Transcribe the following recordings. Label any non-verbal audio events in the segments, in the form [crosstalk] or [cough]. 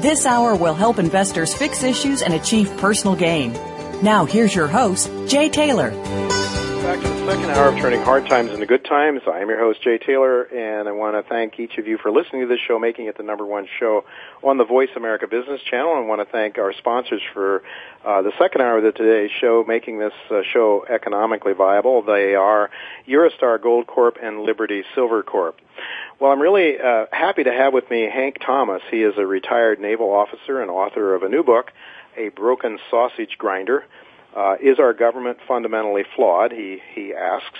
This hour will help investors fix issues and achieve personal gain. Now, here's your host, Jay Taylor. Back to the second hour of Turning Hard Times into Good Times. I am your host, Jay Taylor, and I want to thank each of you for listening to this show, making it the number one show on the Voice America Business Channel. I want to thank our sponsors for uh, the second hour of the today's show, making this uh, show economically viable. They are Eurostar Gold Corp and Liberty Silver Corp. Well, I'm really uh, happy to have with me Hank Thomas. He is a retired naval officer and author of a new book, A Broken Sausage Grinder. Uh, is our government fundamentally flawed? He he asks.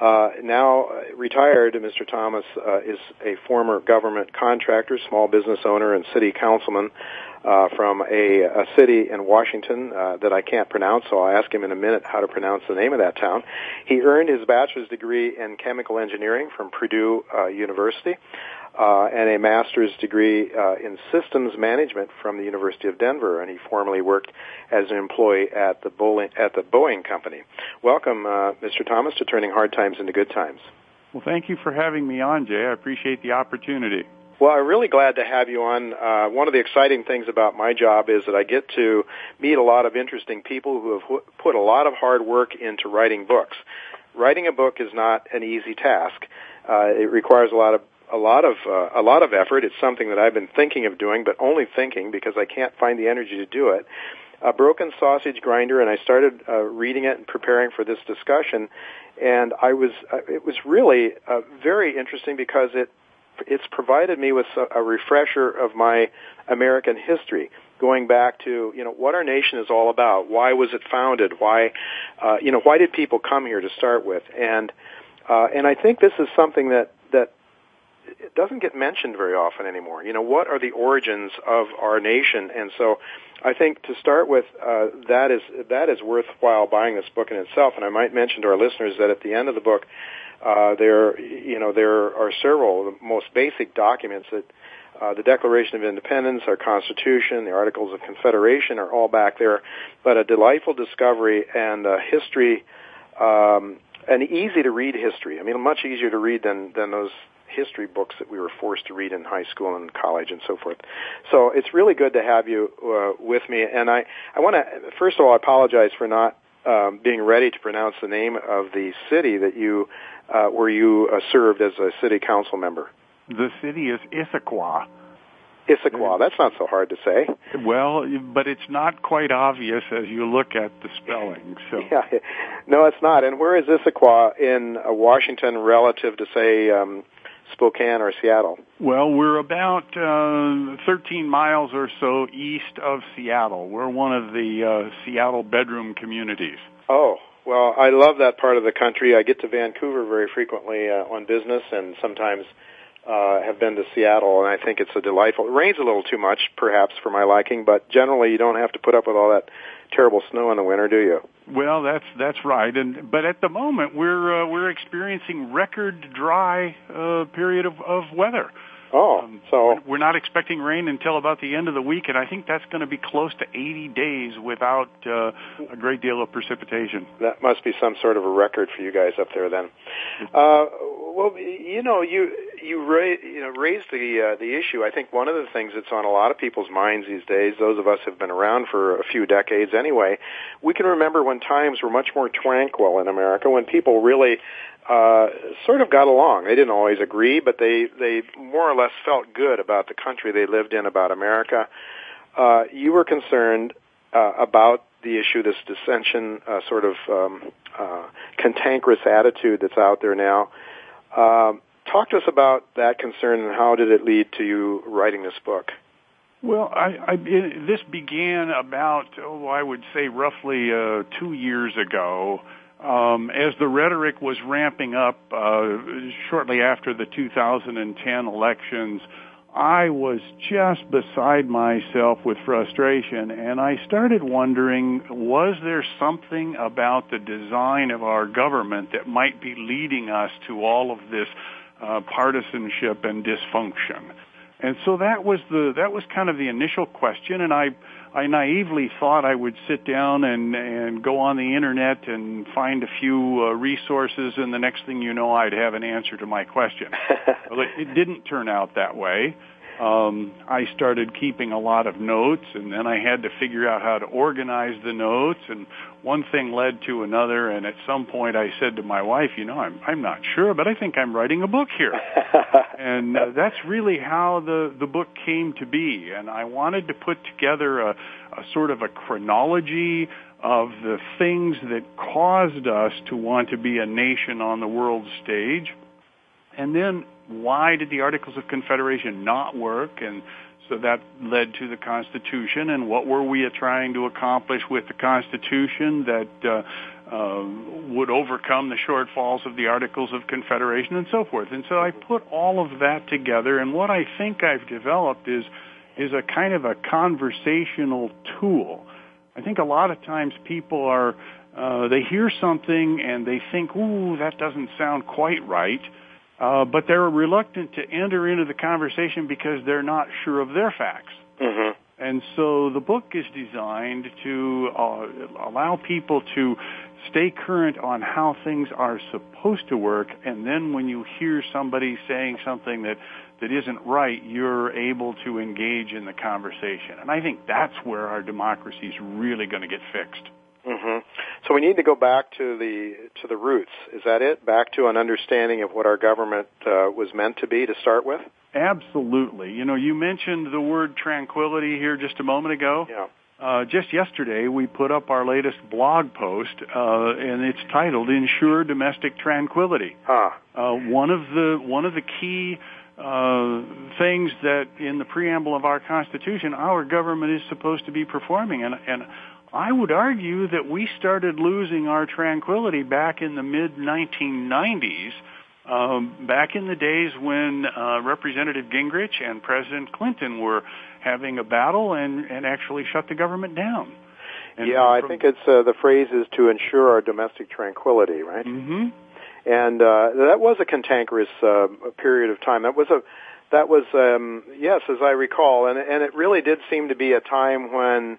Uh, now uh, retired, Mr. Thomas uh, is a former government contractor, small business owner, and city councilman uh, from a, a city in Washington uh, that I can't pronounce, so I'll ask him in a minute how to pronounce the name of that town. He earned his bachelor's degree in chemical engineering from Purdue uh, University. Uh, and a master's degree uh, in systems management from the University of Denver, and he formerly worked as an employee at the Boeing, at the Boeing company. Welcome, uh, Mr. Thomas, to turning hard times into good times. Well, thank you for having me on, Jay. I appreciate the opportunity. Well, I'm really glad to have you on. Uh, one of the exciting things about my job is that I get to meet a lot of interesting people who have put a lot of hard work into writing books. Writing a book is not an easy task. Uh, it requires a lot of a lot of uh, a lot of effort. It's something that I've been thinking of doing, but only thinking because I can't find the energy to do it. A broken sausage grinder, and I started uh, reading it and preparing for this discussion, and I was uh, it was really uh, very interesting because it it's provided me with a, refresher of my American history, going back to you know what our nation is all about. Why was it founded? Why uh, you know why did people come here to start with? And uh, and I think this is something that it doesn't get mentioned very often anymore. You know, what are the origins of our nation? And so, I think to start with, uh, that is that is worthwhile buying this book in itself. And I might mention to our listeners that at the end of the book, uh, there, you know, there are several the most basic documents that. Uh, the Declaration of Independence, our Constitution, the Articles of Confederation are all back there, but a delightful discovery and a history, um, an easy to read history. I mean, much easier to read than than those history books that we were forced to read in high school and college and so forth. So it's really good to have you uh, with me. And I, I want to, first of all, I apologize for not um, being ready to pronounce the name of the city that you, uh, where you uh, served as a city council member. The city is Issaquah. Issaquah. That's not so hard to say. Well, but it's not quite obvious as you look at the spelling. So [laughs] yeah, no, it's not. And where is Issaquah in uh, Washington relative to say um, Spokane or Seattle? Well, we're about uh, 13 miles or so east of Seattle. We're one of the uh, Seattle bedroom communities. Oh, well, I love that part of the country. I get to Vancouver very frequently uh, on business and sometimes uh, have been to Seattle, and I think it's a delightful. It rains a little too much, perhaps, for my liking, but generally you don't have to put up with all that terrible snow in the winter, do you? Well, that's that's right, and but at the moment we're uh, we're experiencing record dry uh, period of, of weather. Oh, um, so we're not expecting rain until about the end of the week, and I think that's going to be close to 80 days without uh, a great deal of precipitation. That must be some sort of a record for you guys up there, then. Uh, well, you know, you you, ra- you know, raised the uh, the issue. I think one of the things that's on a lot of people's minds these days, those of us have been around for a few decades anyway, we can remember when times were much more tranquil in America, when people really uh, sort of got along. They didn't always agree, but they they more or less felt good about the country they lived in, about America. Uh, you were concerned uh, about the issue, this dissension, uh, sort of um, uh, cantankerous attitude that's out there now. Um, talk to us about that concern and how did it lead to you writing this book? Well, I, I it, this began about, oh, I would say roughly uh, two years ago. Um, as the rhetoric was ramping up uh, shortly after the 2010 elections, I was just beside myself with frustration, and I started wondering was there something about the design of our government that might be leading us to all of this uh, partisanship and dysfunction? And so that was the that was kind of the initial question, and I I naively thought I would sit down and and go on the internet and find a few uh, resources, and the next thing you know, I'd have an answer to my question. [laughs] well, it, it didn't turn out that way um, I started keeping a lot of notes, and then I had to figure out how to organize the notes, and one thing led to another. And at some point, I said to my wife, "You know, I'm I'm not sure, but I think I'm writing a book here." [laughs] and uh, that's really how the the book came to be. And I wanted to put together a, a sort of a chronology of the things that caused us to want to be a nation on the world stage, and then why did the Articles of Confederation not work? And so that led to the Constitution. And what were we trying to accomplish with the Constitution that uh, uh, would overcome the shortfalls of the Articles of Confederation and so forth? And so I put all of that together. And what I think I've developed is is a kind of a conversational tool. I think a lot of times people are uh, they hear something and they think, "Ooh, that doesn't sound quite right." Uh, but they're reluctant to enter into the conversation because they're not sure of their facts. Mm-hmm. And so the book is designed to uh, allow people to stay current on how things are supposed to work, and then when you hear somebody saying something that that isn't right, you're able to engage in the conversation. And I think that's where our democracy is really going to get fixed. Mm-hmm. So we need to go back to the to the roots. Is that it? Back to an understanding of what our government uh, was meant to be to start with. Absolutely. You know, you mentioned the word tranquility here just a moment ago. Yeah. Uh, just yesterday, we put up our latest blog post, uh, and it's titled "Ensure Domestic Tranquility." Huh. Uh, one of the one of the key uh, things that in the preamble of our Constitution, our government is supposed to be performing, and and I would argue that we started losing our tranquility back in the mid 1990s, um, back in the days when uh, Representative Gingrich and President Clinton were having a battle and, and actually shut the government down. And yeah, I think it's uh, the phrase is to ensure our domestic tranquility, right? Mm-hmm. And uh, that was a cantankerous uh, period of time. That was a that was um, yes, as I recall, and and it really did seem to be a time when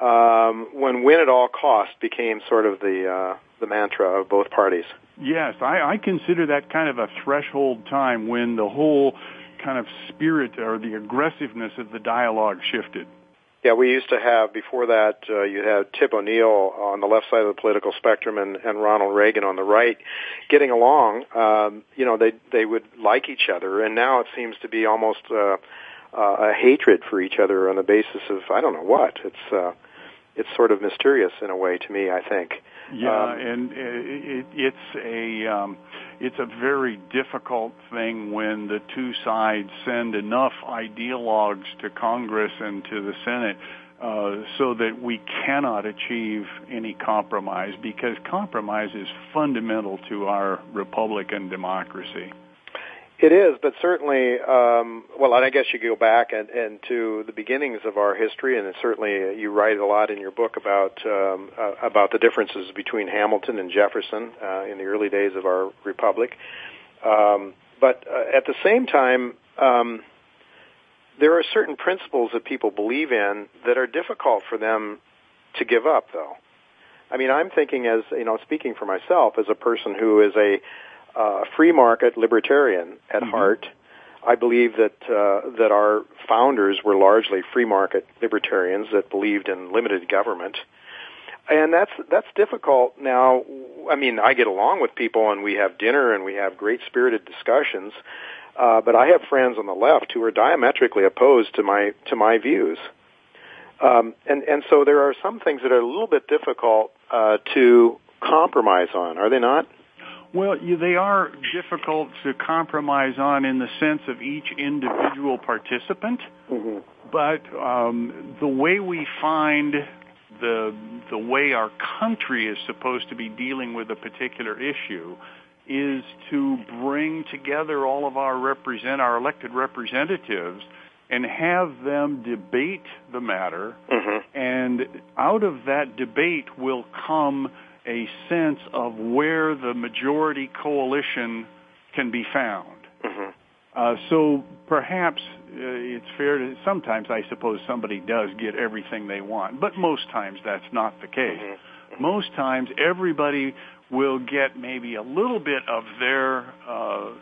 um, when win at all costs became sort of the uh, the mantra of both parties. Yes, I, I consider that kind of a threshold time when the whole kind of spirit or the aggressiveness of the dialogue shifted. Yeah, we used to have before that. Uh, you had Tip O'Neill on the left side of the political spectrum, and, and Ronald Reagan on the right, getting along. Um, you know, they they would like each other, and now it seems to be almost uh, uh, a hatred for each other on the basis of I don't know what. It's uh, it's sort of mysterious in a way to me. I think. Yeah, um, and it, it's a um, it's a very difficult thing when the two sides send enough ideologues to Congress and to the Senate. Uh, so that we cannot achieve any compromise because compromise is fundamental to our Republican democracy. It is, but certainly, um, well, I guess you go back and, and to the beginnings of our history, and certainly you write a lot in your book about um, uh, about the differences between Hamilton and Jefferson uh, in the early days of our republic. Um, but uh, at the same time, um, there are certain principles that people believe in that are difficult for them to give up, though. I mean, I'm thinking as you know, speaking for myself as a person who is a uh, free market libertarian at mm-hmm. heart. I believe that uh, that our founders were largely free market libertarians that believed in limited government, and that's that's difficult now. I mean, I get along with people, and we have dinner, and we have great spirited discussions. Uh, but I have friends on the left who are diametrically opposed to my to my views. Um, and and so there are some things that are a little bit difficult uh, to compromise on, are they not? Well, you, they are difficult to compromise on in the sense of each individual participant. Mm-hmm. But um, the way we find the the way our country is supposed to be dealing with a particular issue is to bring together all of our represent our elected representatives and have them debate the matter mm-hmm. and out of that debate will come a sense of where the majority coalition can be found. Mm-hmm. Uh, so perhaps uh, it's fair to sometimes I suppose somebody does get everything they want, but most times that's not the case. Mm-hmm. Most times everybody will get maybe a little bit of their uh,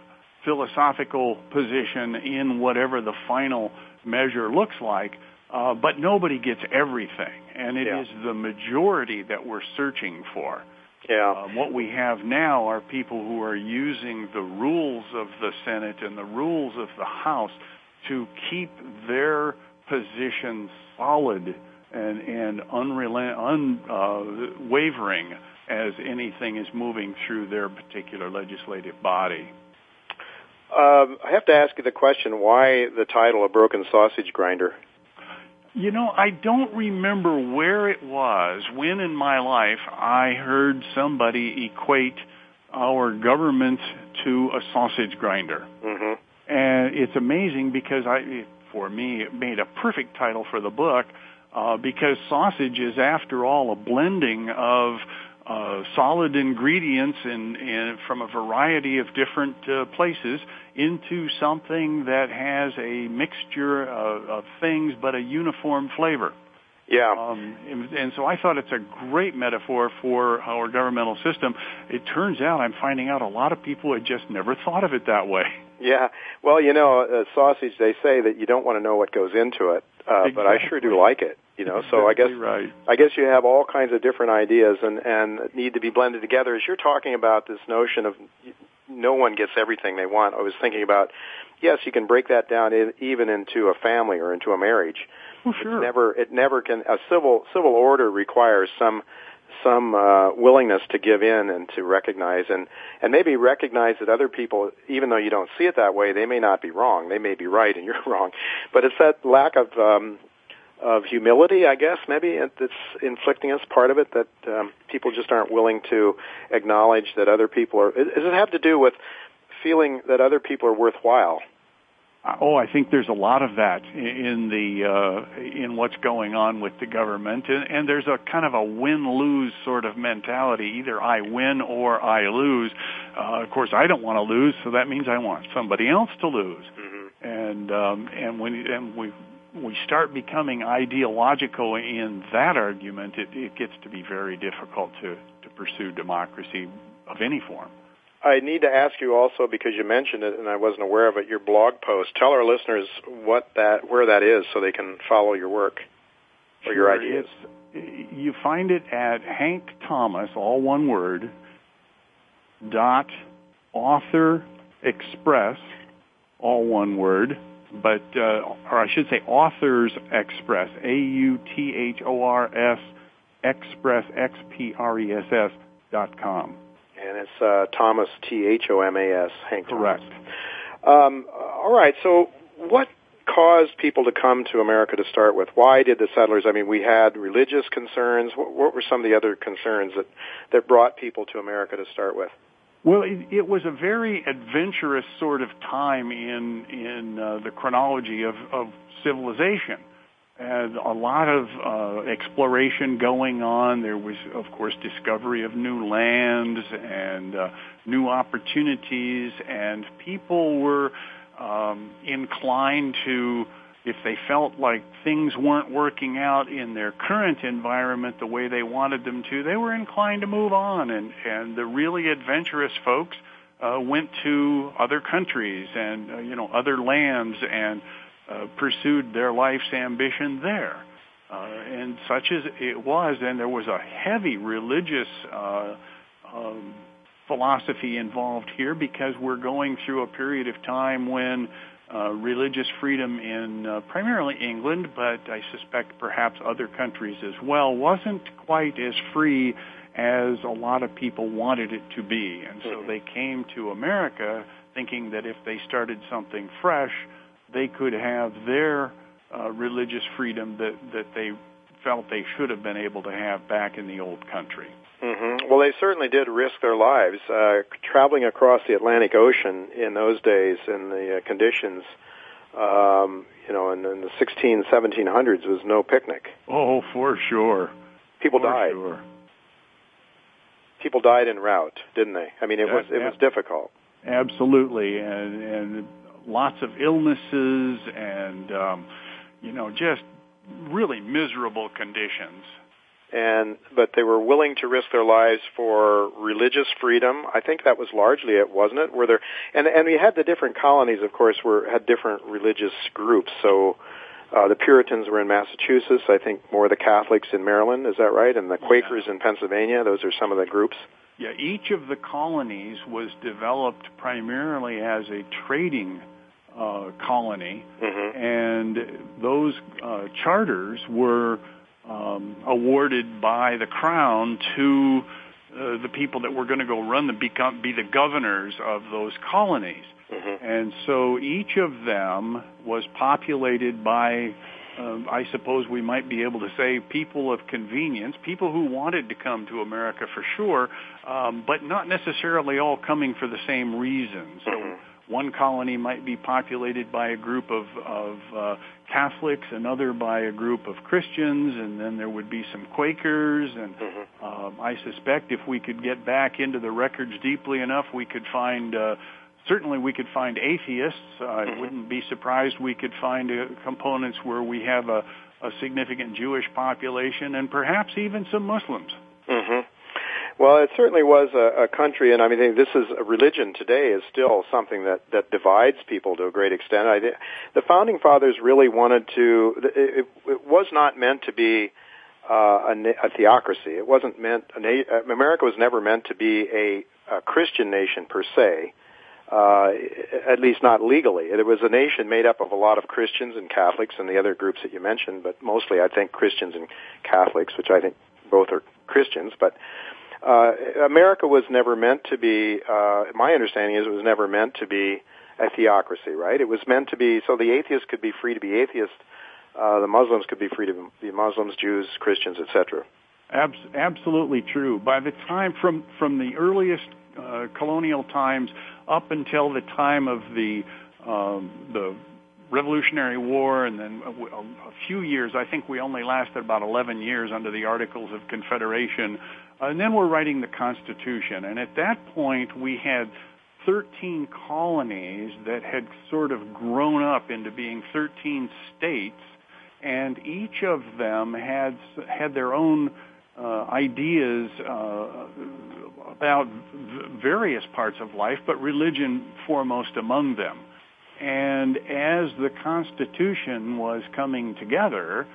philosophical position in whatever the final measure looks like, uh, but nobody gets everything, and it Yeah. is the majority that we're searching for. Yeah. Uh, what we have now are people who are using the rules of the Senate and the rules of the House to keep their position solid and, and unwavering uh, as anything is moving through their particular legislative body. Um, I have to ask you the question: Why the title "A Broken Sausage Grinder"? You know, I don't remember where it was when in my life I heard somebody equate our government to a sausage grinder. Mm-hmm. And it's amazing because I, for me, it made a perfect title for the book uh, because sausage is, after all, a blending of uh, solid ingredients in, in, from a variety of different uh, places into something that has a mixture of, of things but a uniform flavor. Yeah. Um, and, and so I thought it's a great metaphor for our governmental system. It turns out I'm finding out a lot of people had just never thought of it that way. Yeah. Well, you know, uh, sausage. They say that you don't want to know what goes into it, uh, but I sure do like it. You know, [laughs] so I guess right. I guess you have all kinds of different ideas and and need to be blended together. As you're talking about this notion of no one gets everything they want, I was thinking about yes, you can break that down in, even into a family or into a marriage. Oh, sure. It never it never can a civil civil order requires some some uh, willingness to give in and to recognize and and maybe recognize that other people even though you don't see it that way they may not be wrong they may be right and you're [laughs] wrong but it's that lack of um, of humility I guess maybe that's inflicting us part of it that um, people just aren't willing to acknowledge that other people are does it have to do with feeling that other people are worthwhile Oh, I think there's a lot of that in the uh, in what's going on with the government, and, and there's a kind of a win-lose sort of mentality. Either I win or I lose. Uh, of course, I don't want to lose, so that means I want somebody else to lose. mm-hmm. And um, and when and we we start becoming ideological in that argument, it, it gets to be very difficult to to pursue democracy of any form. I need to ask you also because you mentioned it and I wasn't aware of it. Your blog post. Tell our listeners what that, where that is, so they can follow your work or your ideas. You find it at Hank Thomas, all one word, dot author express, all one word, but uh, or I should say Authors Express, A U T H O R S Express X P R E S S dot com. And it's uh, Thomas T H O M A S. Hank. Correct. Um, all right. So, what caused people to come to America to start with? Why did the settlers? I mean, we had religious concerns. What, what were some of the other concerns that that brought people to America to start with? Well, it, it was a very adventurous sort of time in in uh, the chronology of, of civilization. And a lot of uh, exploration going on. There was, of course, discovery of new lands and uh, new opportunities, and people were um, inclined to, if they felt like things weren't working out in their current environment the way they wanted them to, they were inclined to move on. And, and the really adventurous folks uh, went to other countries and, uh, you know, other lands and uh, pursued their life's ambition there. Uh, and such as it was, and there was a heavy religious uh, um, philosophy involved here because we're going through a period of time when uh, religious freedom in uh, primarily England, but I suspect perhaps other countries as well, wasn't quite as free as a lot of people wanted it to be. And so mm-hmm. they came to America thinking that if they started something fresh, they could have their uh, religious freedom that, that they felt they should have been able to have back in the old country. Mm-hmm. Well, they certainly did risk their lives uh, traveling across the Atlantic Ocean in those days in the uh, conditions. Um, you know, in, in the 16, 1700s was no picnic. Oh, for sure. People for died. Sure. People died en route, didn't they? I mean, it was it was difficult. Absolutely, and and lots of illnesses and um, you know just really miserable conditions and but they were willing to risk their lives for religious freedom. I think that was largely it, wasn't it? Were there and and we had the different colonies, of course, were had different religious groups. So uh, the Puritans were in Massachusetts. I think more the Catholics in Maryland. Is that right? And the Quakers yeah. in Pennsylvania. Those are some of the groups. Yeah, each of the colonies was developed primarily as a trading uh, colony, mm-hmm. and those uh, charters were um, awarded by the crown to uh, the people that were going to go run the become be the governors of those colonies. Mm-hmm. And so each of them was populated by, um, I suppose we might be able to say, people of convenience, people who wanted to come to America for sure, um, but not necessarily all coming for the same reasons. So mm-hmm one colony might be populated by a group of, of uh, Catholics, another by a group of Christians, and then there would be some Quakers. And mm-hmm. um, I suspect if we could get back into the records deeply enough, we could find. Uh, certainly, we could find atheists. Uh, mm-hmm. I wouldn't be surprised we could find uh, components where we have a, a significant Jewish population, and perhaps even some Muslims. Mm-hmm. Well, it certainly was a, a country, and I mean, this is religion today is still something that that divides people to a great extent. I, the founding fathers really wanted to. It, it was not meant to be uh, a, a theocracy. It wasn't meant. A, America was never meant to be a, a Christian nation per se. Uh, at least not legally. It was a nation made up of a lot of Christians and Catholics and the other groups that you mentioned, but mostly I think Christians and Catholics, which I think both are Christians. But uh, America was never meant to be. Uh, my understanding is it was never meant to be a theocracy, right? It was meant to be so the atheists could be free to be atheists, uh, the Muslims could be free to be Muslims, Jews, Christians, etc. Abs- absolutely true. By the time from from the earliest uh, colonial times up until the time of the um, the Revolutionary War, and then a, a few years. I think we only lasted about 11 years under the Articles of Confederation. Uh, and then we're writing the Constitution. And at that point, we had 13 colonies that had sort of grown up into being 13 states, and each of them had had their own uh, ideas uh, about various parts of life, but religion foremost among them. And as the Constitution was coming together,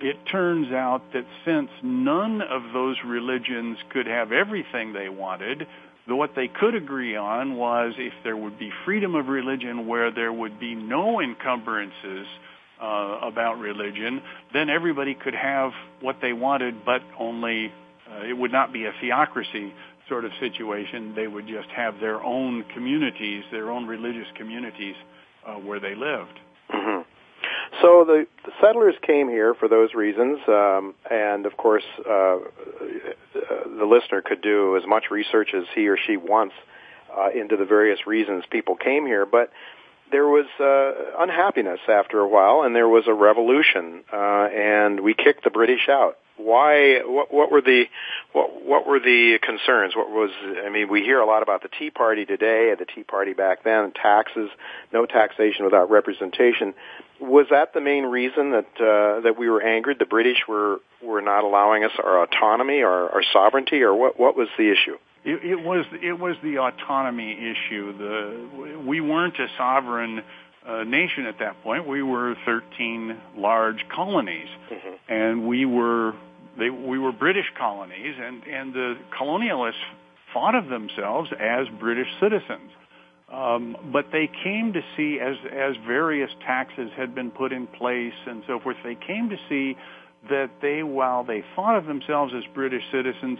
it turns out that since none of those religions could have everything they wanted, what they could agree on was if there would be freedom of religion where there would be no encumbrances uh, about religion, then everybody could have what they wanted, but only uh, it would not be a theocracy sort of situation. They would just have their own communities, their own religious communities uh, where they lived. Mm-hmm. So the, the settlers came here for those reasons, um, and of course, uh, the listener could do as much research as he or she wants uh, into the various reasons people came here. But there was uh, unhappiness after a while, and there was a revolution, uh, and we kicked the British out why what, what were the what what were the concerns what was i mean we hear a lot about the tea party today and the tea party back then taxes no taxation without representation was that the main reason that uh, that we were angered the british were were not allowing us our autonomy or our sovereignty or what what was the issue it, it was it was the autonomy issue the we weren't a sovereign uh, nation at that point. We were 13 large colonies, mm-hmm. and we were they, we were British colonies, and and the colonialists thought of themselves as British citizens. Um, but they came to see, as as various taxes had been put in place and so forth, they came to see that they, while they thought of themselves as British citizens,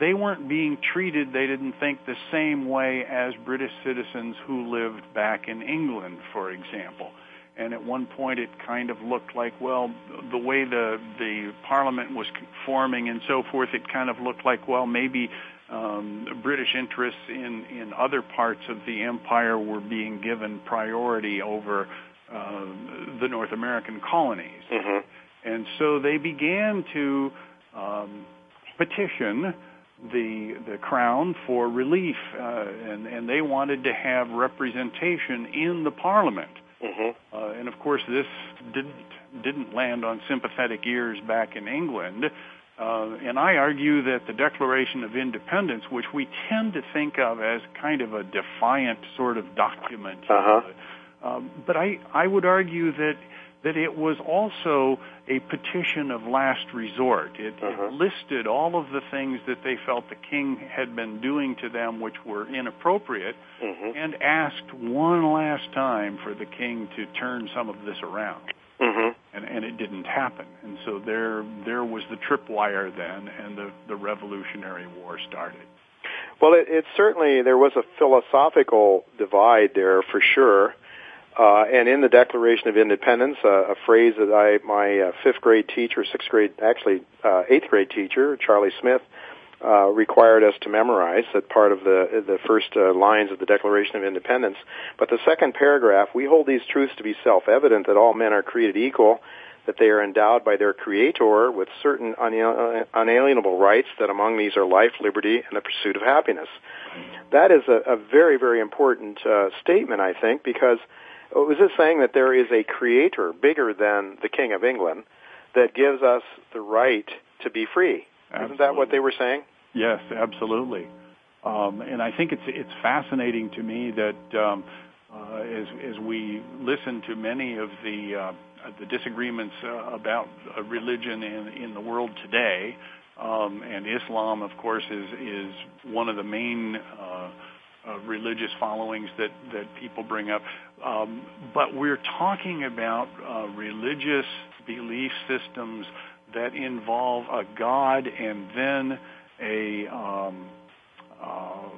they weren't being treated, they didn't think the same way as British citizens who lived back in England, for example. And at one point it kind of looked like, well, the way the, the parliament was forming and so forth, it kind of looked like, well, maybe um, British interests in, in other parts of the empire were being given priority over uh, the North American colonies. Mm-hmm. And so they began to um, petition the the crown for relief, uh, and and they wanted to have representation in the parliament. Mm-hmm. Uh, and of course, this didn't didn't land on sympathetic ears back in England. Uh, and I argue that the Declaration of Independence, which we tend to think of as kind of a defiant sort of document, uh-huh. uh, but I I would argue that that it was also a petition of last resort. It, uh-huh. it, listed all of the things that they felt the king had been doing to them which were inappropriate mm-hmm. and asked one last time for the king to turn some of this around. Mm-hmm. And, and it didn't happen. And so there, there was the tripwire then, and the, the Revolutionary War started. Well, it, it certainly, there was a philosophical divide there for sure. Uh, and in the Declaration of Independence, uh, a phrase that I, my uh, fifth grade teacher, sixth grade, actually uh, eighth grade teacher, Charlie Smith, uh, required us to memorize that part of the the first uh, lines of the Declaration of Independence. But the second paragraph, we hold these truths to be self-evident that all men are created equal, that they are endowed by their Creator with certain unalienable rights, that among these are life, liberty, and the pursuit of happiness. That is a, a very, very important uh, statement, I think, because was this saying that there is a creator bigger than the King of England that gives us the right to be free? Absolutely. Isn't that what they were saying? Yes, absolutely. Um, and I think it's it's fascinating to me that um, uh, as as we listen to many of the uh, the disagreements uh, about religion in in the world today, um, and Islam, of course, is is one of the main uh, uh, religious followings that, that people bring up. Um, but we're talking about uh, religious belief systems that involve a God and then a, um, uh,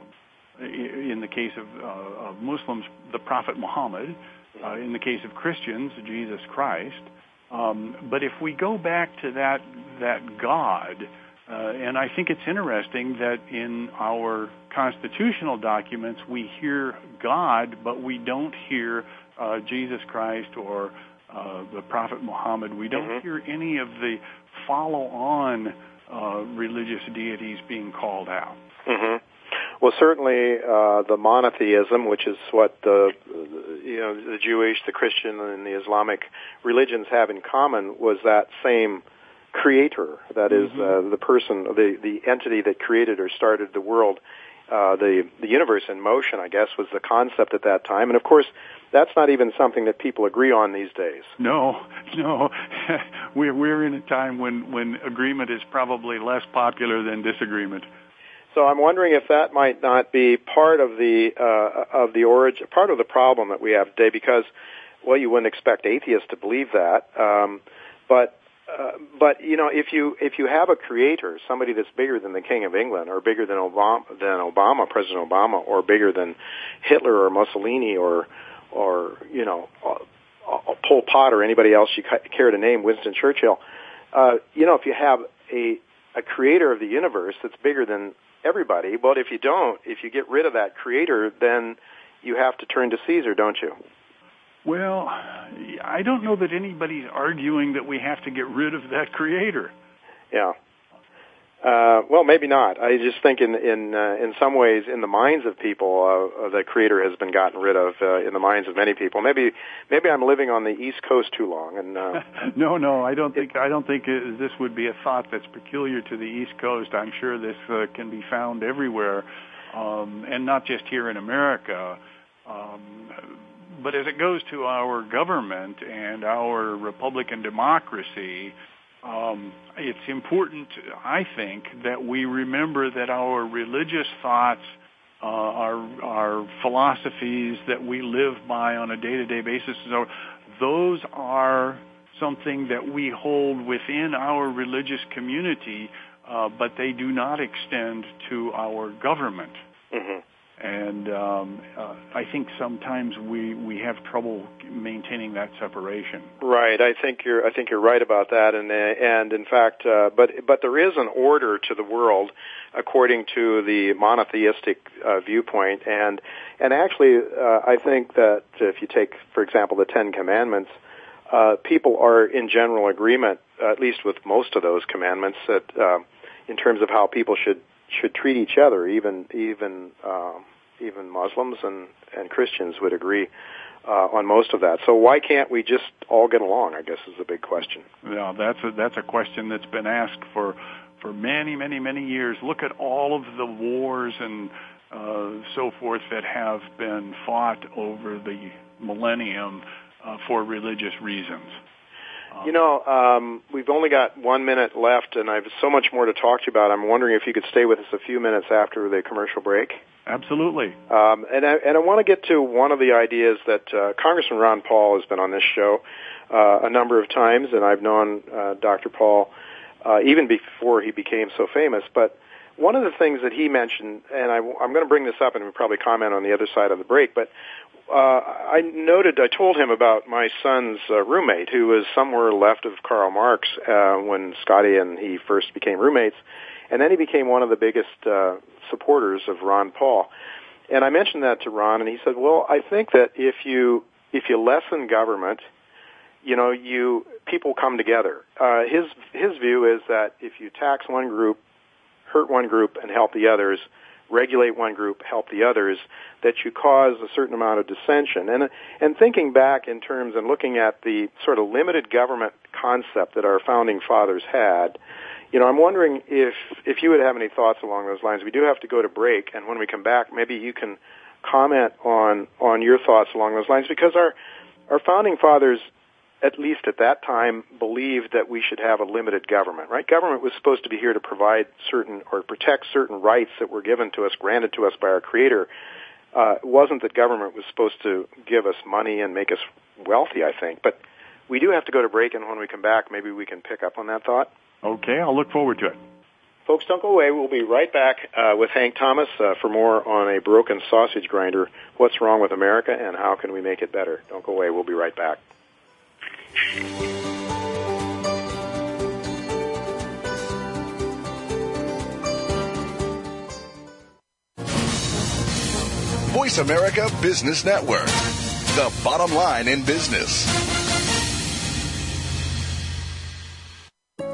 in the case of, uh, of, Muslims, the Prophet Muhammad. Uh, in the case of Christians, Jesus Christ. Um, but if we go back to that that God, uh, and I think it's interesting that in our constitutional documents we hear God, but we don't hear uh, Jesus Christ or uh, the Prophet Muhammad. We don't mm-hmm. hear any of the follow-on uh, religious deities being called out. Mm-hmm. Well, certainly uh, the monotheism, which is what the you know the Jewish, the Christian, and the Islamic religions have in common, was that same creator. That is, mm-hmm. uh, the person, the the entity that created or started the world, uh, the the universe in motion. I guess was the concept at that time, and of course, that's not even something that people agree on these days. No, [laughs] no, [laughs] we're we're in a time when when agreement is probably less popular than disagreement. So I'm wondering if that might not be part of the uh, of the origin, part of the problem that we have today, because well, you wouldn't expect atheists to believe that, um, but uh, but you know, if you if you have a creator, somebody that's bigger than the King of England, or bigger than Obama, than Obama, President Obama, or bigger than Hitler or Mussolini, or or you know, uh, uh, Pol Pot or anybody else you care to name, Winston Churchill. Uh, you know, if you have a a creator of the universe that's bigger than everybody, but if you don't, if you get rid of that creator, then you have to turn to Caesar, don't you? Well, I don't know that anybody's arguing that we have to get rid of that creator. Yeah. Uh, well, maybe not. I just think in in uh, in some ways, in the minds of people, uh, the creator has been gotten rid of. Uh, in the minds of many people, maybe maybe I'm living on the East Coast too long. And uh, [laughs] no, no, I don't think I don't think uh, this would be a thought that's peculiar to the East Coast. I'm sure this uh, can be found everywhere, um, and not just here in America. Um, but as it goes to our government and our Republican democracy, um, it's important, I think, that we remember that our religious thoughts uh, our our philosophies that we live by on a day-to-day basis. So those are something that we hold within our religious community, uh, but they do not extend to our government. Mm-hmm. And um, uh, I think sometimes we, we have trouble maintaining that separation. Right. I think you're I think you're right about that. And and in fact, uh, but but there is an order to the world according to the monotheistic uh, viewpoint. And and actually, uh, I think that if you take, for example, the Ten Commandments, uh, people are in general agreement, at least with most of those commandments, that uh, in terms of how people should should treat each other. Even even um, even Muslims and and Christians would agree uh, on most of that. So why can't we just all get along? I guess is the big question. Yeah, that's a that's a question that's been asked for for many many many years. Look at all of the wars and uh, so forth that have been fought over the millennium uh, for religious reasons. You know, um, we've only got one minute left, and I have so much more to talk to you about. I'm wondering if you could stay with us a few minutes after the commercial break. Absolutely. Um, and I, and I want to get to one of the ideas that uh, Congressman Ron Paul has been on this show uh, a number of times, and I've known uh, Dr. Paul uh, even before he became so famous. But one of the things that he mentioned, and I, I'm going to bring this up and we'll probably comment on the other side of the break, but uh, I noted, I told him about my son's uh, roommate who was somewhere left of Karl Marx uh, when Scotty and he first became roommates, and then he became one of the biggest uh, supporters of Ron Paul. And I mentioned that to Ron, and he said, "Well, I think that if you if you lessen government, you know, you people come together. Uh, his his view is that if you tax one group, hurt one group, and help the others." Regulate one group, help the others, that you cause a certain amount of dissension. And and thinking back in terms and looking at the sort of limited government concept that our founding fathers had, you know, I'm wondering if if you would have any thoughts along those lines. We do have to go to break, and when we come back, maybe you can comment on on your thoughts along those lines because our our founding fathers at least at that time, believed that we should have a limited government, right? Government was supposed to be here to provide certain or protect certain rights that were given to us, granted to us by our Creator. Uh, it wasn't that government was supposed to give us money and make us wealthy, I think. But we do have to go to break, and when we come back, maybe we can pick up on that thought. Okay, I'll look forward to it. Folks, don't go away. We'll be right back uh, with Hank Thomas uh, for more on a broken sausage grinder. What's wrong with America, and how can we make it better? Don't go away. We'll be right back. Voice America Business Network, the bottom line in business.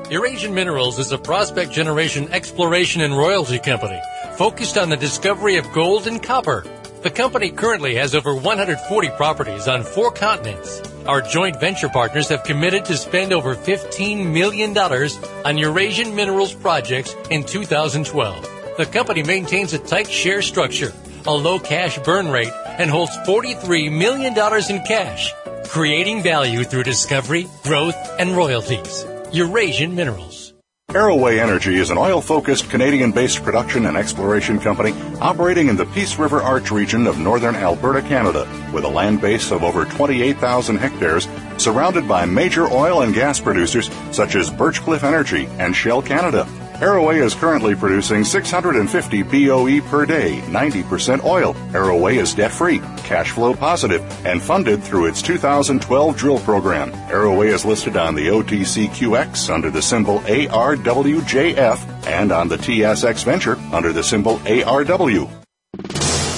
Eurasian Minerals is a prospect generation exploration and royalty company focused on the discovery of gold and copper. The company currently has over 140 properties on four continents. Our joint venture partners have committed to spend over $15 million on Eurasian Minerals projects in 2012. The company maintains a tight share structure, a low cash burn rate, and holds $43 million in cash, creating value through discovery, growth, and royalties. Eurasian Minerals. Arroway Energy is an oil-focused Canadian-based production and exploration company operating in the Peace River Arch region of northern Alberta, Canada, with a land base of over 28,000 hectares, surrounded by major oil and gas producers such as Birchcliff Energy and Shell Canada. Arroway is currently producing 650 BOE per day, 90% oil. Arroway is debt free, cash flow positive, and funded through its 2012 drill program. Arroway is listed on the OTCQX under the symbol ARWJF and on the TSX Venture under the symbol ARW.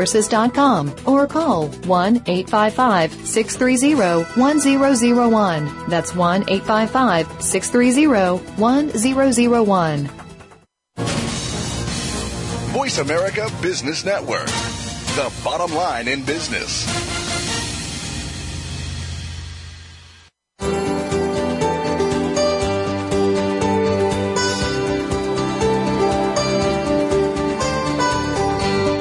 resources.com or call 1-855-630-1001. That's 1-855-630-1001. Voice America Business Network, the bottom line in business.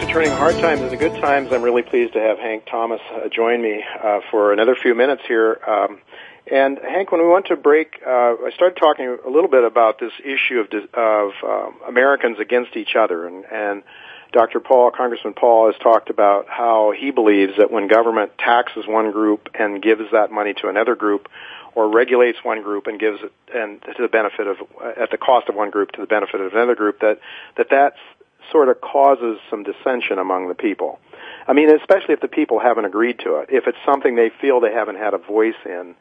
To Turning Hard Times into Good Times. I'm really pleased to have Hank Thomas uh, join me uh, for another few minutes here. Um, and Hank, when we went to break, uh, I started talking a little bit about this issue of, of um, Americans against each other, and, and Dr. Paul, Congressman Paul, has talked about how he believes that when government taxes one group and gives that money to another group, or regulates one group and gives it and to the benefit of at the cost of one group to the benefit of another group, that that that's sort of causes some dissension among the people. I mean, especially if the people haven't agreed to it. If it's something they feel they haven't had a voice in,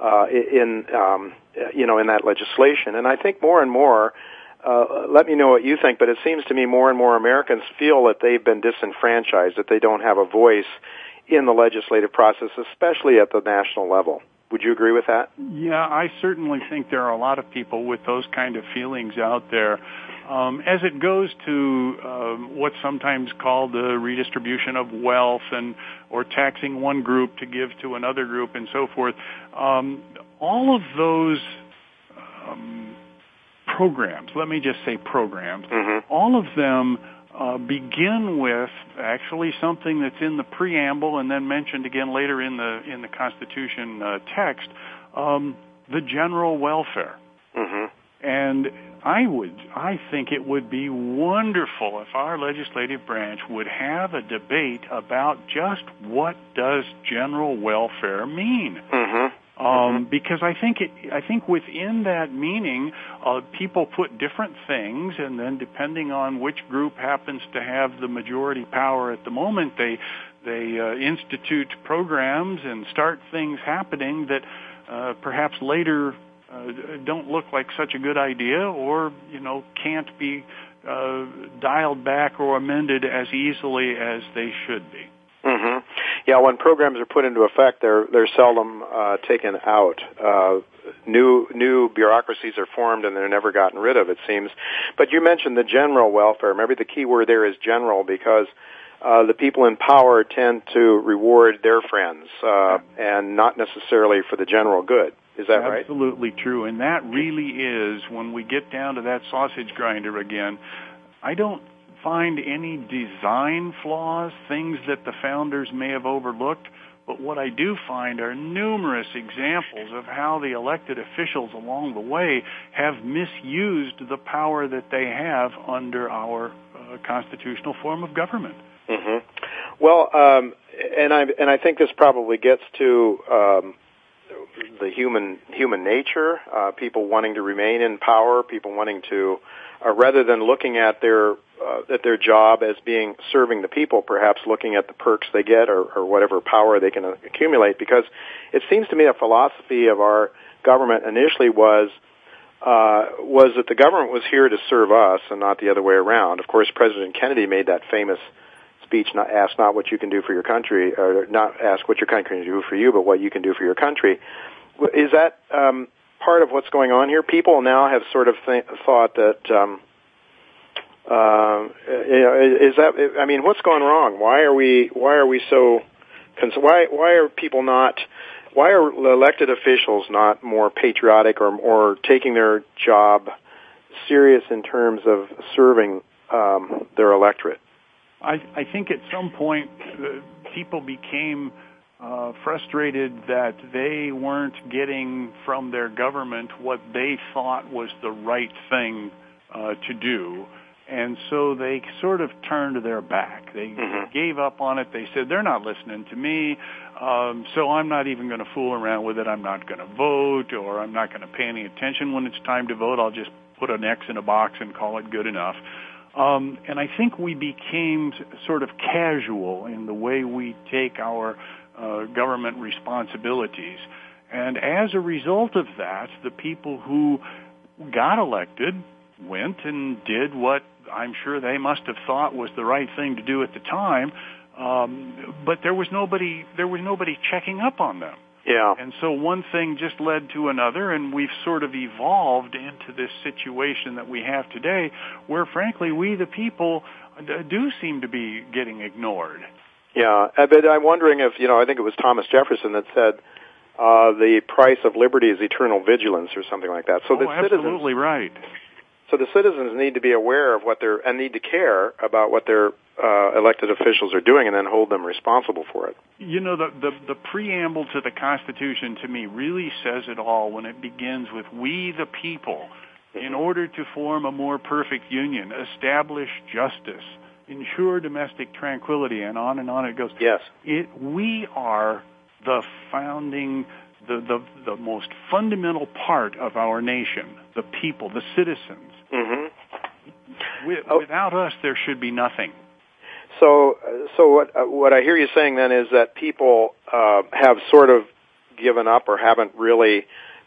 uh, in um, you know, in that legislation. And I think more and more, uh, let me know what you think. But it seems to me more and more Americans feel that they've been disenfranchised, that they don't have a voice in the legislative process, especially at the national level. Would you agree with that? Yeah, I certainly think there are a lot of people with those kind of feelings out there. Um, as it goes to um, what's sometimes called the redistribution of wealth and or taxing one group to give to another group and so forth, um, all of those um, programs, let me just say programs, mm-hmm. all of them uh, begin with actually something that's in the preamble and then mentioned again later in the in the Constitution uh, text, um, the general welfare. Mm-hmm. And I would, I think it would be wonderful if our legislative branch would have a debate about just what does general welfare mean. Mm-hmm. Um, because I think it, I think within that meaning, uh, people put different things, and then depending on which group happens to have the majority power at the moment, they they uh, institute programs and start things happening that uh, perhaps later uh, don't look like such a good idea or, you know, can't be uh, dialed back or amended as easily as they should be. Mm-hmm. Yeah, when programs are put into effect, they're they're seldom uh, taken out. Uh, new new bureaucracies are formed and they're never gotten rid of. It seems. But you mentioned the general welfare. Maybe the key word there is general because uh, the people in power tend to reward their friends uh, and not necessarily for the general good. Is that right? Absolutely true. And that really is, when we get down to that sausage grinder again, I don't find any design flaws, things that the founders may have overlooked. But what I do find are numerous examples of how the elected officials along the way have misused the power that they have under our uh, constitutional form of government. Mm-hmm. Well, um, and I and I think this probably gets to um, the human human nature, uh, people wanting to remain in power, people wanting to, uh, rather than looking at their uh, at their job as being serving the people, perhaps looking at the perks they get or, or whatever power they can accumulate. Because it seems to me a philosophy of our government initially was uh, was that the government was here to serve us and not the other way around. Of course, President Kennedy made that famous speech not ask not what you can do for your country or not ask what your country can do for you but what you can do for your country is that um, part of what's going on here. People now have sort of th- thought that um, uh, you know, is that I mean what's gone wrong? Why are we why are we so why why are people not why are elected officials not more patriotic or or taking their job serious in terms of serving um, their electorate? I, I think at some point uh, people became uh, frustrated that they weren't getting from their government what they thought was the right thing uh, to do. And so they sort of turned their back. They mm-hmm. gave up on it. They said, they're not listening to me, um, so I'm not even going to fool around with it. I'm not going to vote, or I'm not going to pay any attention when it's time to vote. I'll just put an X in a box and call it good enough. Um, and I think we became sort of casual in the way we take our uh, government responsibilities. And as a result of that, the people who got elected went and did what I'm sure they must have thought was the right thing to do at the time. Um, but there was nobody, there was nobody checking up on them. Yeah. And so one thing just led to another, and we've sort of evolved into this situation that we have today, where frankly we, the people, do seem to be getting ignored. Yeah, but I'm wondering if you know. I think it was Thomas Jefferson that said uh, the price of liberty is eternal vigilance, or something like that. So oh, the absolutely citizens, right. So the citizens need to be aware of what they're and need to care about what their uh, elected officials are doing, and then hold them responsible for it. You know, the, the the preamble to the Constitution to me really says it all when it begins with "We the people." In order to form a more perfect union, establish justice, ensure domestic tranquility, and on and on it goes. Yes. It, we are the founding, the, the, the most fundamental part of our nation, the people, the citizens. Mm-hmm. With, oh. Without us, there should be nothing. So, so what uh, what I hear you saying then is that people uh, have sort of given up or haven't really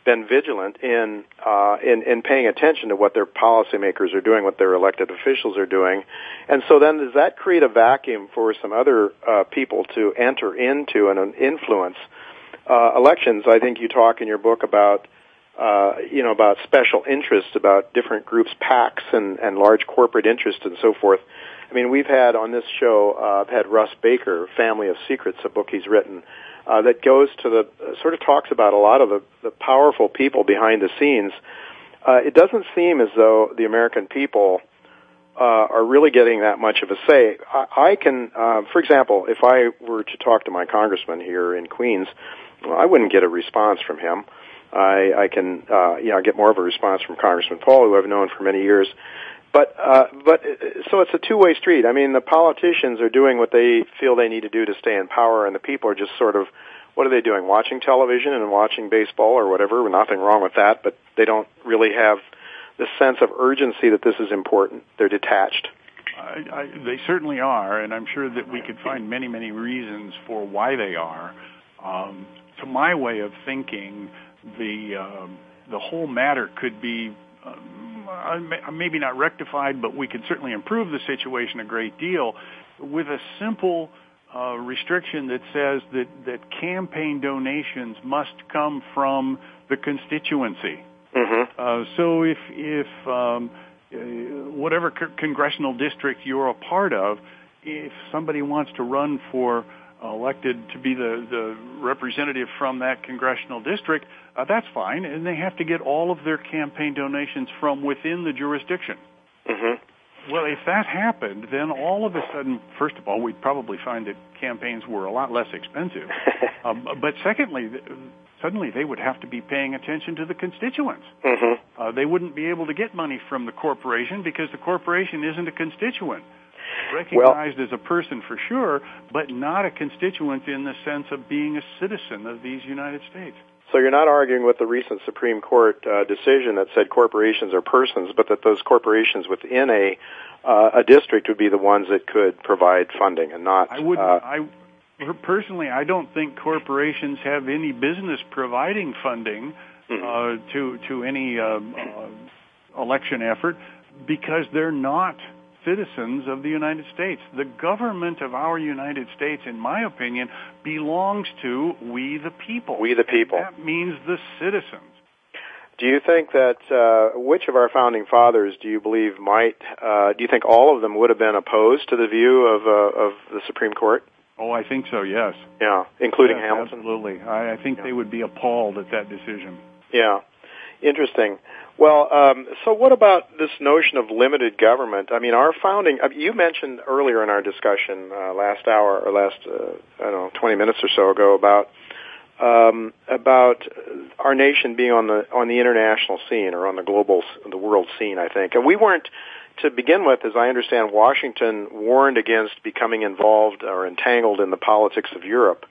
been vigilant in uh, in in paying attention to what their policymakers are doing, what their elected officials are doing, and so then does that create a vacuum for some other uh, people to enter into and influence uh, elections? I think you talk in your book about. Uh, you know about special interests, about different groups, PACs, and, and large corporate interests, and so forth. I mean, we've had on this show, uh, I've had Russ Baker, Family of Secrets, a book he's written, uh, that goes to the uh, sort of talks about a lot of the, the powerful people behind the scenes. Uh, it doesn't seem as though the American people uh, are really getting that much of a say. I, I can, uh, for example, if I were to talk to my congressman here in Queens, well, I wouldn't get a response from him. I, I can, uh, you know, get more of a response from Congressman Paul, who I've known for many years. But uh, but so it's a two-way street. I mean, the politicians are doing what they feel they need to do to stay in power, and the people are just sort of what are they doing? Watching television and watching baseball or whatever. Nothing wrong with that, but they don't really have the sense of urgency that this is important. They're detached. I, I, they certainly are, and I'm sure that we could find many, many reasons for why they are. Um, to my way of thinking, the um, the whole matter could be um, maybe not rectified, but we could certainly improve the situation a great deal with a simple uh, restriction that says that that campaign donations must come from the constituency. Mm-hmm. Uh, so if if um, uh, whatever co- congressional district you're a part of, if somebody wants to run for elected to be the, the representative from that congressional district, uh, that's fine, and they have to get all of their campaign donations from within the jurisdiction. Mm-hmm. Well, if that happened, then all of a sudden, first of all, we'd probably find that campaigns were a lot less expensive. [laughs] um, but secondly, suddenly they would have to be paying attention to the constituents. Mm-hmm. Uh, they wouldn't be able to get money from the corporation because the corporation isn't a constituent recognized well, as a person for sure, but not a constituent in the sense of being a citizen of these United States. So you're not arguing with the recent Supreme Court uh, decision that said corporations are persons, but that those corporations within a uh, a district would be the ones that could provide funding and not. I would. Uh, I personally, I don't think corporations have any business providing funding mm-hmm. to to any um, uh, election effort because they're not citizens of the United States. The government of our United States, in my opinion, belongs to we the people. We the people. That means the citizens. Do you think that uh, which of our founding fathers do you believe might? Uh, do you think all of them would have been opposed to the view of uh, of the Supreme Court? Oh, I think so. Yes. Yeah, including yes, Hamilton. Absolutely. I, I think yeah. they would be appalled at that decision. Yeah. Interesting. Well, um, so what about this notion of limited government? I mean, our founding, uh, you mentioned earlier in our discussion uh, last hour or last, uh, I don't know, 20 minutes or so ago about um, about our nation being on the on the international scene or on the global the world scene, I think. And we weren't to begin with, as I understand, Washington warned against becoming involved or entangled in the politics of Europe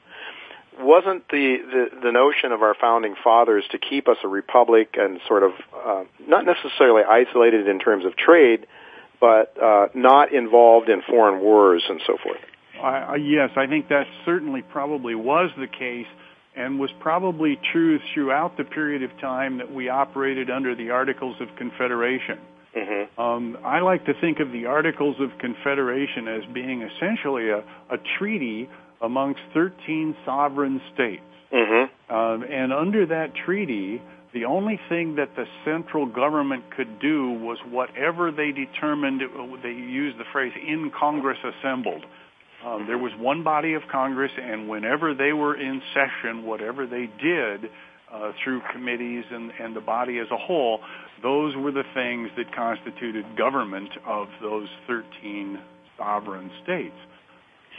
wasn't the, the, the notion of our founding fathers to keep us a republic and sort of uh, not necessarily isolated in terms of trade, but uh, not involved in foreign wars and so forth. Uh, yes, I think that certainly probably was the case and was probably true throughout the period of time that we operated under the Articles of Confederation. Mm-hmm. Um, I like to think of the Articles of Confederation as being essentially a, a treaty amongst 13 sovereign states. Mm-hmm. Um, and under that treaty, the only thing that the central government could do was whatever they determined, they used the phrase in Congress assembled. Um, there was one body of Congress, and whenever they were in session, whatever they did uh, through committees and, and the body as a whole, those were the things that constituted government of those 13 sovereign states.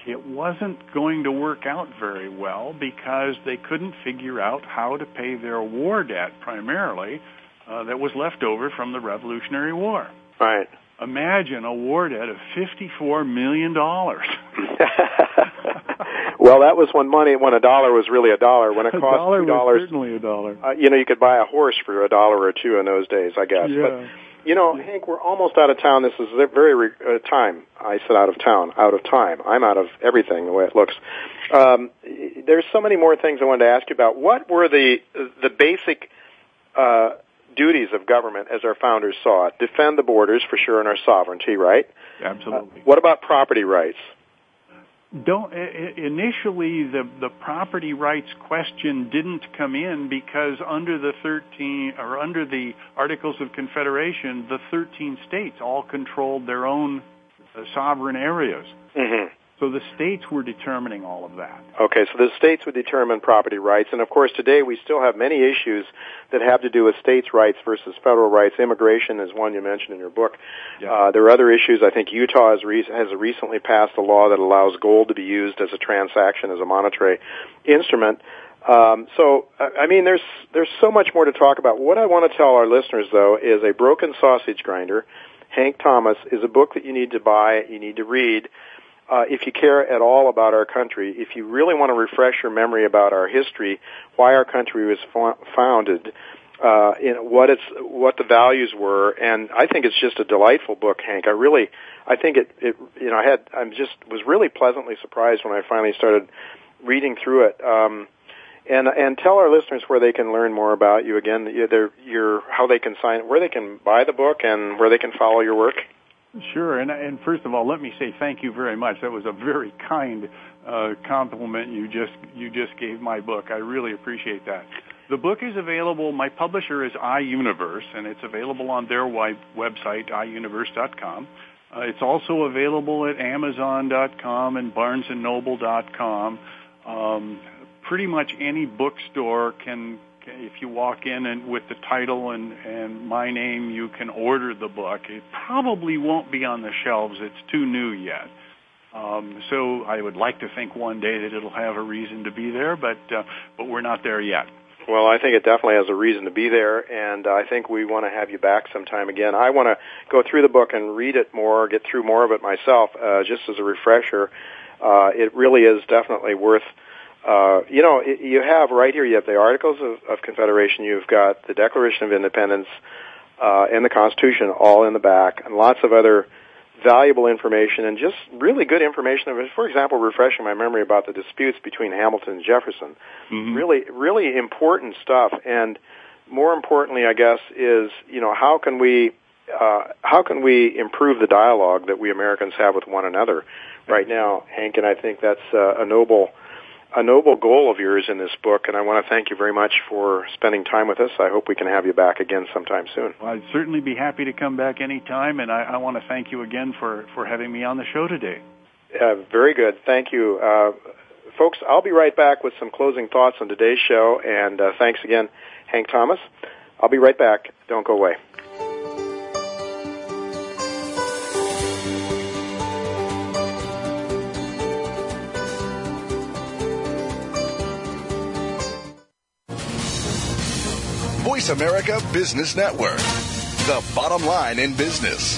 It wasn't going to work out very well because they couldn't figure out how to pay their war debt primarily uh, that was left over from the Revolutionary War. Right imagine a war debt of fifty-four million dollars. [laughs] well, that was when money, when a dollar was really a dollar. When it cost two dollars, certainly a dollar. Uh, you know, you could buy a horse for a dollar or two in those days, I guess. Yeah. But you know, Hank, we're almost out of town. This is very re- uh, time. I said out of town, out of time. I'm out of everything the way it looks. Um, there's so many more things I wanted to ask you about. What were the the basic uh, duties of government as our founders saw it. Defend the borders for sure and our sovereignty, right? Absolutely. Uh, what about property rights? Don't initially the the property rights question didn't come in because under the 13 or under the Articles of Confederation, the 13 states all controlled their own uh, sovereign areas. Mm-hmm. So the states were determining all of that. Okay, so the states would determine property rights, and of course today we still have many issues that have to do with states' rights versus federal rights. Immigration is one you mentioned in your book. Yeah. Uh, there are other issues. I think Utah has, re- has recently passed a law that allows gold to be used as a transaction as a monetary instrument. Um, so, I mean, there's there's so much more to talk about. What I want to tell our listeners, though, is a broken sausage grinder. Hank Thomas is a book that you need to buy, you need to read uh, if you care at all about our country, if you really want to refresh your memory about our history, why our country was fo- founded, uh, in what it's what the values were, and I think it's just a delightful book, Hank. I really, I think it, it you know, I had, I'm just was really pleasantly surprised when I finally started reading through it. Um, and and tell our listeners where they can learn more about you again. Your, your how they can sign, where they can buy the book, and where they can follow your work. Sure, and and first of all, let me say thank you very much. That was a very kind uh, compliment you just you just gave my book. I really appreciate that. The book is available. My publisher is iUniverse, and it's available on their website, iUniverse.com. Uh, it's also available at Amazon.com and BarnesandNoble.com. Um, pretty much any bookstore can if you walk in and with the title and, and my name, you can order the book. It probably won't be on the shelves. It's too new yet. Um, so I would like to think one day that it'll have a reason to be there, but uh, but we're not there yet. Well, I think it definitely has a reason to be there, and I think we want to have you back sometime again. I want to go through the book and read it more, get through more of it myself, uh, just as a refresher. Uh, it really is definitely worth uh, you know, you have right here, you have the Articles of, of Confederation, you've got the Declaration of Independence, uh, and the Constitution all in the back, and lots of other valuable information and just really good information. For example, refreshing my memory about the disputes between Hamilton and Jefferson. Mm-hmm. Really, really important stuff. And more importantly, I guess, is you know how can we uh, how can we improve the dialogue that we Americans have with one another right now, Hank? And I think that's uh, a noble a noble goal of yours in this book, and I want to thank you very much for spending time with us. I hope we can have you back again sometime soon. Well, I'd certainly be happy to come back anytime, and I, I want to thank you again for, for having me on the show today. Uh, very good. Thank you. Uh, folks, I'll be right back with some closing thoughts on today's show, and uh, thanks again, Hank Thomas. I'll be right back. Don't go away. America Business Network, the bottom line in business.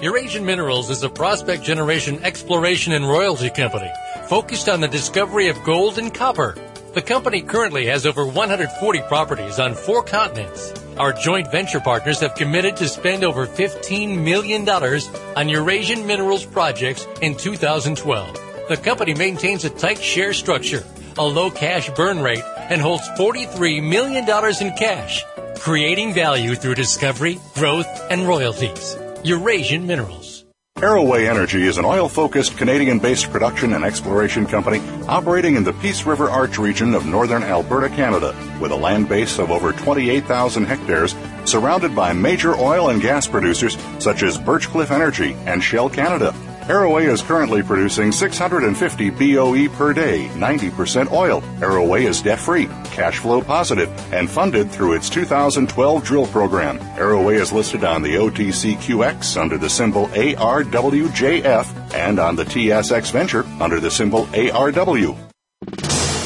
Eurasian Minerals is a prospect generation exploration and royalty company focused on the discovery of gold and copper. The company currently has over 140 properties on four continents Our joint venture partners have committed to spend over $15 million on Eurasian Minerals projects in 2012. The company maintains a tight share structure, a low cash burn rate, and holds $43 million in cash, creating value through discovery, growth, and royalties. Eurasian Minerals. Arroway Energy is an oil focused Canadian based production and exploration company operating in the Peace River Arch region of northern Alberta, Canada, with a land base of over 28,000 hectares, surrounded by major oil and gas producers such as Birchcliff Energy and Shell Canada. Arroway is currently producing 650 BOE per day, 90% oil. Arroway is debt free, cash flow positive, and funded through its 2012 drill program. Arroway is listed on the OTCQX under the symbol ARWJF and on the TSX Venture under the symbol ARW.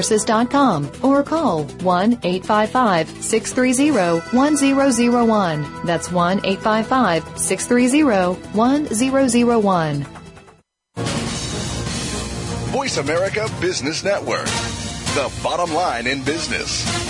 resources.com or call 1-855-630-1001. That's 1-855-630-1001. Voice America Business Network. The bottom line in business.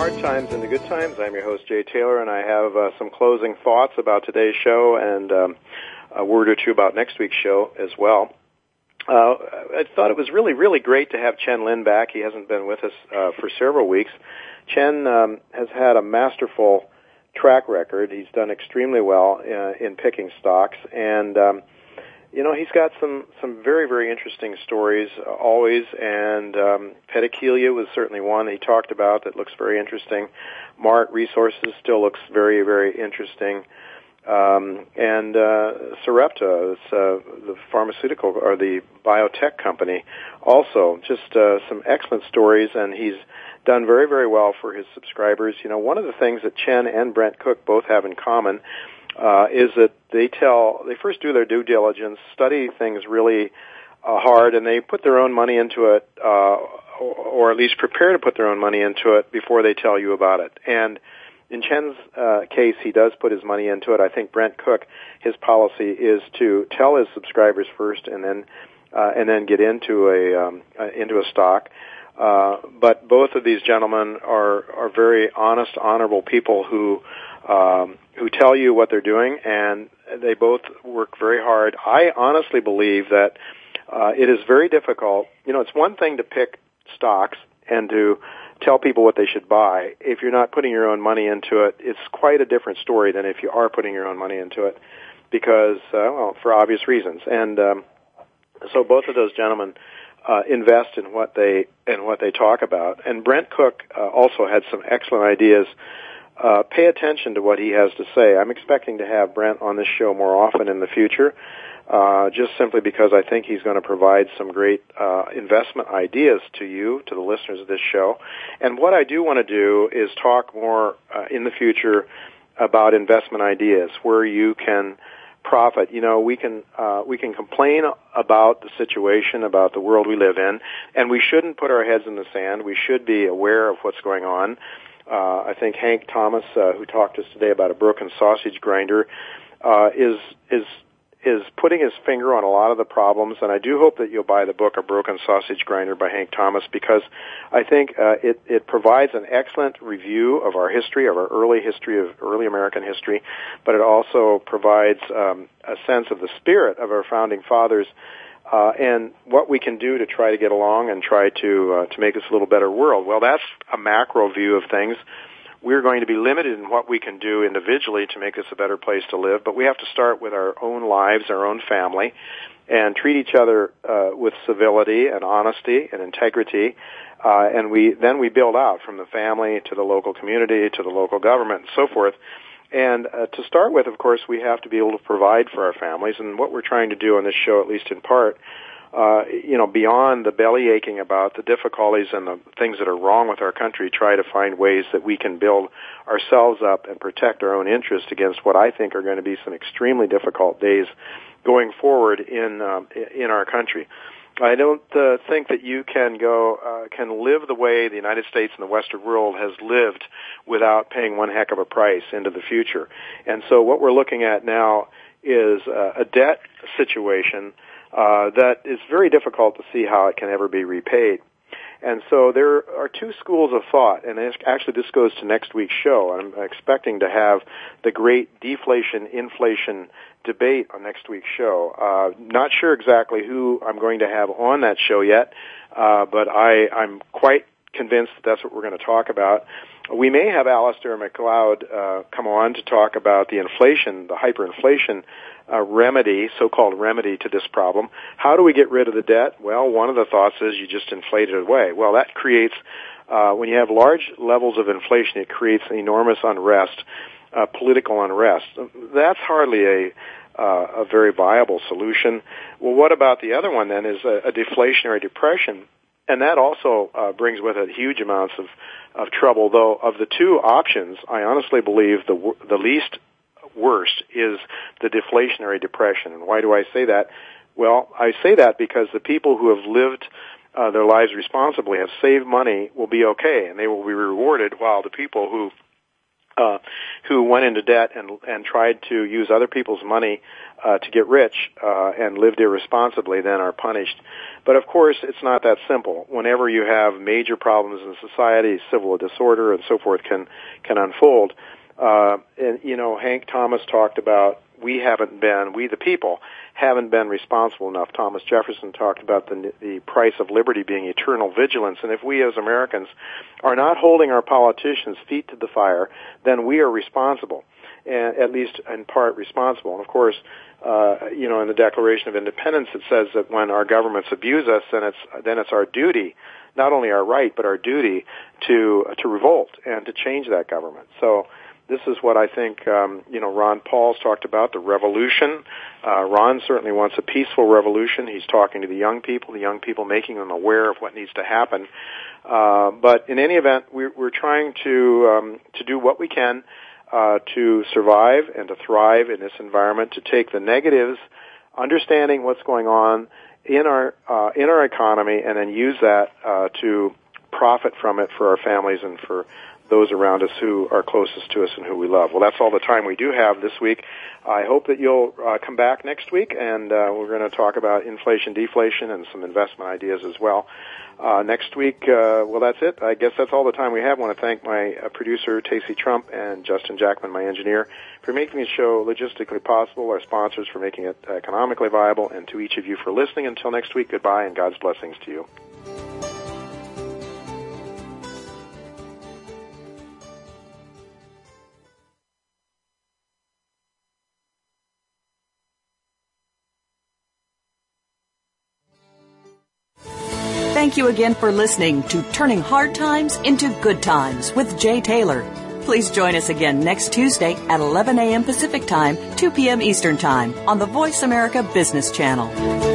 Hard Times into Good Times. I'm your host, Jay Taylor, and I have uh, some closing thoughts about today's show and um, a word or two about next week's show as well. Uh, I thought it was really, really great to have Chen Lin back. He hasn't been with us uh, for several weeks. Chen um, has had a masterful track record. He's done extremely well uh, in picking stocks, and um, you know, he's got some some very very interesting stories uh, always, and um, was certainly one he talked about that looks very interesting. Mart Resources still looks very very interesting, um, and uh, Sarepta, it's, uh, the pharmaceutical or the biotech company, also just uh, some excellent stories, and he's done very very well for his subscribers. You know, one of the things that Chen and Brent Cook both have in common uh, is that they tell they first do their due diligence, study things really uh, hard, and they put their own money into it, uh, or, at least prepare to put their own money into it before they tell you about it. And in Chen's uh, case, he does put his money into it. I think Brent Cook, his policy is to tell his subscribers first, and then uh, and then get into a um, uh, into a stock. Uh, but both of these gentlemen are are very honest, honorable people who um, who tell you what they're doing, and they both work very hard. I honestly believe that uh, it is very difficult. You know, it's one thing to pick stocks and to tell people what they should buy. If you're not putting your own money into it, it's quite a different story than if you are putting your own money into it, because uh, well, for obvious reasons. And um, so both of those gentlemen uh, invest in what they in what they talk about. And Brent Cook uh, also had some excellent ideas uh, pay attention to what he has to say. I'm expecting to have Brent on this show more often in the future, uh, just simply because I think he's going to provide some great uh, investment ideas to you, to the listeners of this show. And what I do want to do is talk more uh, in the future about investment ideas, where you can profit. You know, we can uh, we can complain about the situation, about the world we live in, and we shouldn't put our heads in the sand. We should be aware of what's going on uh, I think Hank Thomas, uh, who talked to us today about a broken sausage grinder, uh, is is is putting his finger on a lot of the problems, and I do hope that you'll buy the book A Broken Sausage Grinder by Hank Thomas because I think uh, it it provides an excellent review of our history, of our early history of early American history, but it also provides um, a sense of the spirit of our founding fathers. Uh, and what we can do to try to get along and try to uh, to make this a little better world. Well, that's a macro view of things we're going to be limited in what we can do individually to make this a better place to live, but we have to start with our own lives, our own family, and treat each other uh, with civility and honesty and integrity. Uh, and we then we build out from the family to the local community to the local government and so forth. And uh, to start with, of course, we have to be able to provide for our families. And what we're trying to do on this show, at least in part, uh, you know, beyond the belly aching about the difficulties and the things that are wrong with our country, try to find ways that we can build ourselves up and protect our own interests against what I think are going to be some extremely difficult days going forward in uh, in our country. I don't uh, think that you can go uh, can live the way the United States and the Western world has lived without paying one heck of a price into the future. And so, what we're looking at now is uh, a debt situation uh, that is very difficult to see how it can ever be repaid. And so there are two schools of thought, and actually this goes to next week's show. I'm expecting to have the great deflation inflation debate on next week's show. Uh, not sure exactly who I'm going to have on that show yet, uh, but I, I'm quite convinced that that's what we're going to talk about. We may have Alasdair Macleod uh, come on to talk about the inflation, the hyperinflation uh, remedy, so-called remedy to this problem. How do we get rid of the debt? Well, one of the thoughts is you just inflate it away. Well, that creates, uh, when you have large levels of inflation, it creates enormous unrest, uh, political unrest. That's hardly a uh, a very viable solution. Well, what about the other one then? Is a, a deflationary depression, and that also uh, brings with it huge amounts of of trouble. Though of the two options, I honestly believe the the least worst is the deflationary depression. And why do I say that? Well, I say that because the people who have lived uh, their lives responsibly, have saved money, will be okay, and they will be rewarded. While the people who uh, who went into debt and and tried to use other people's money uh, to get rich uh, and lived irresponsibly, then are punished. But of course, it's not that simple. Whenever you have major problems in society, civil disorder and so forth can can unfold. Uh, and you know, Hank Thomas talked about we haven't been, we the people, haven't been responsible enough. Thomas Jefferson talked about the the price of liberty being eternal vigilance, and if we as Americans are not holding our politicians' feet to the fire, then we are responsible, and at least in part responsible. And of course, uh, you know, in the Declaration of Independence, it says that when our governments abuse us, then it's then it's our duty, not only our right, but our duty to to revolt and to change that government. So this is what I think, um, you know, Ron Paul's talked about, the revolution. Uh, Ron certainly wants a peaceful revolution. He's talking to the young people, the young people making them aware of what needs to happen. Uh, but in any event, we're, we're trying to, um, to do what we can, uh, to survive and to thrive in this environment, to take the negatives, understanding what's going on in our, uh, in our economy, and then use that, uh, to profit from it for our families and for those around us who are closest to us and who we love. Well, that's all the time we do have this week. I hope that you'll uh, come back next week, and uh, we're going to talk about inflation, deflation, and some investment ideas as well. Uh, next week, uh, well, that's it. I guess that's all the time we have. I want to thank my uh, producer, Tacey Trump, and Justin Jackman, my engineer, for making the show logistically possible, our sponsors for making it economically viable, and to each of you for listening. Until next week, goodbye, and God's blessings to you. Thank you again for listening to Turning Hard Times into Good Times with Jay Taylor. Please join us again next Tuesday at 11 a.m. Pacific Time, 2 p.m. Eastern Time on the Voice America Business Channel.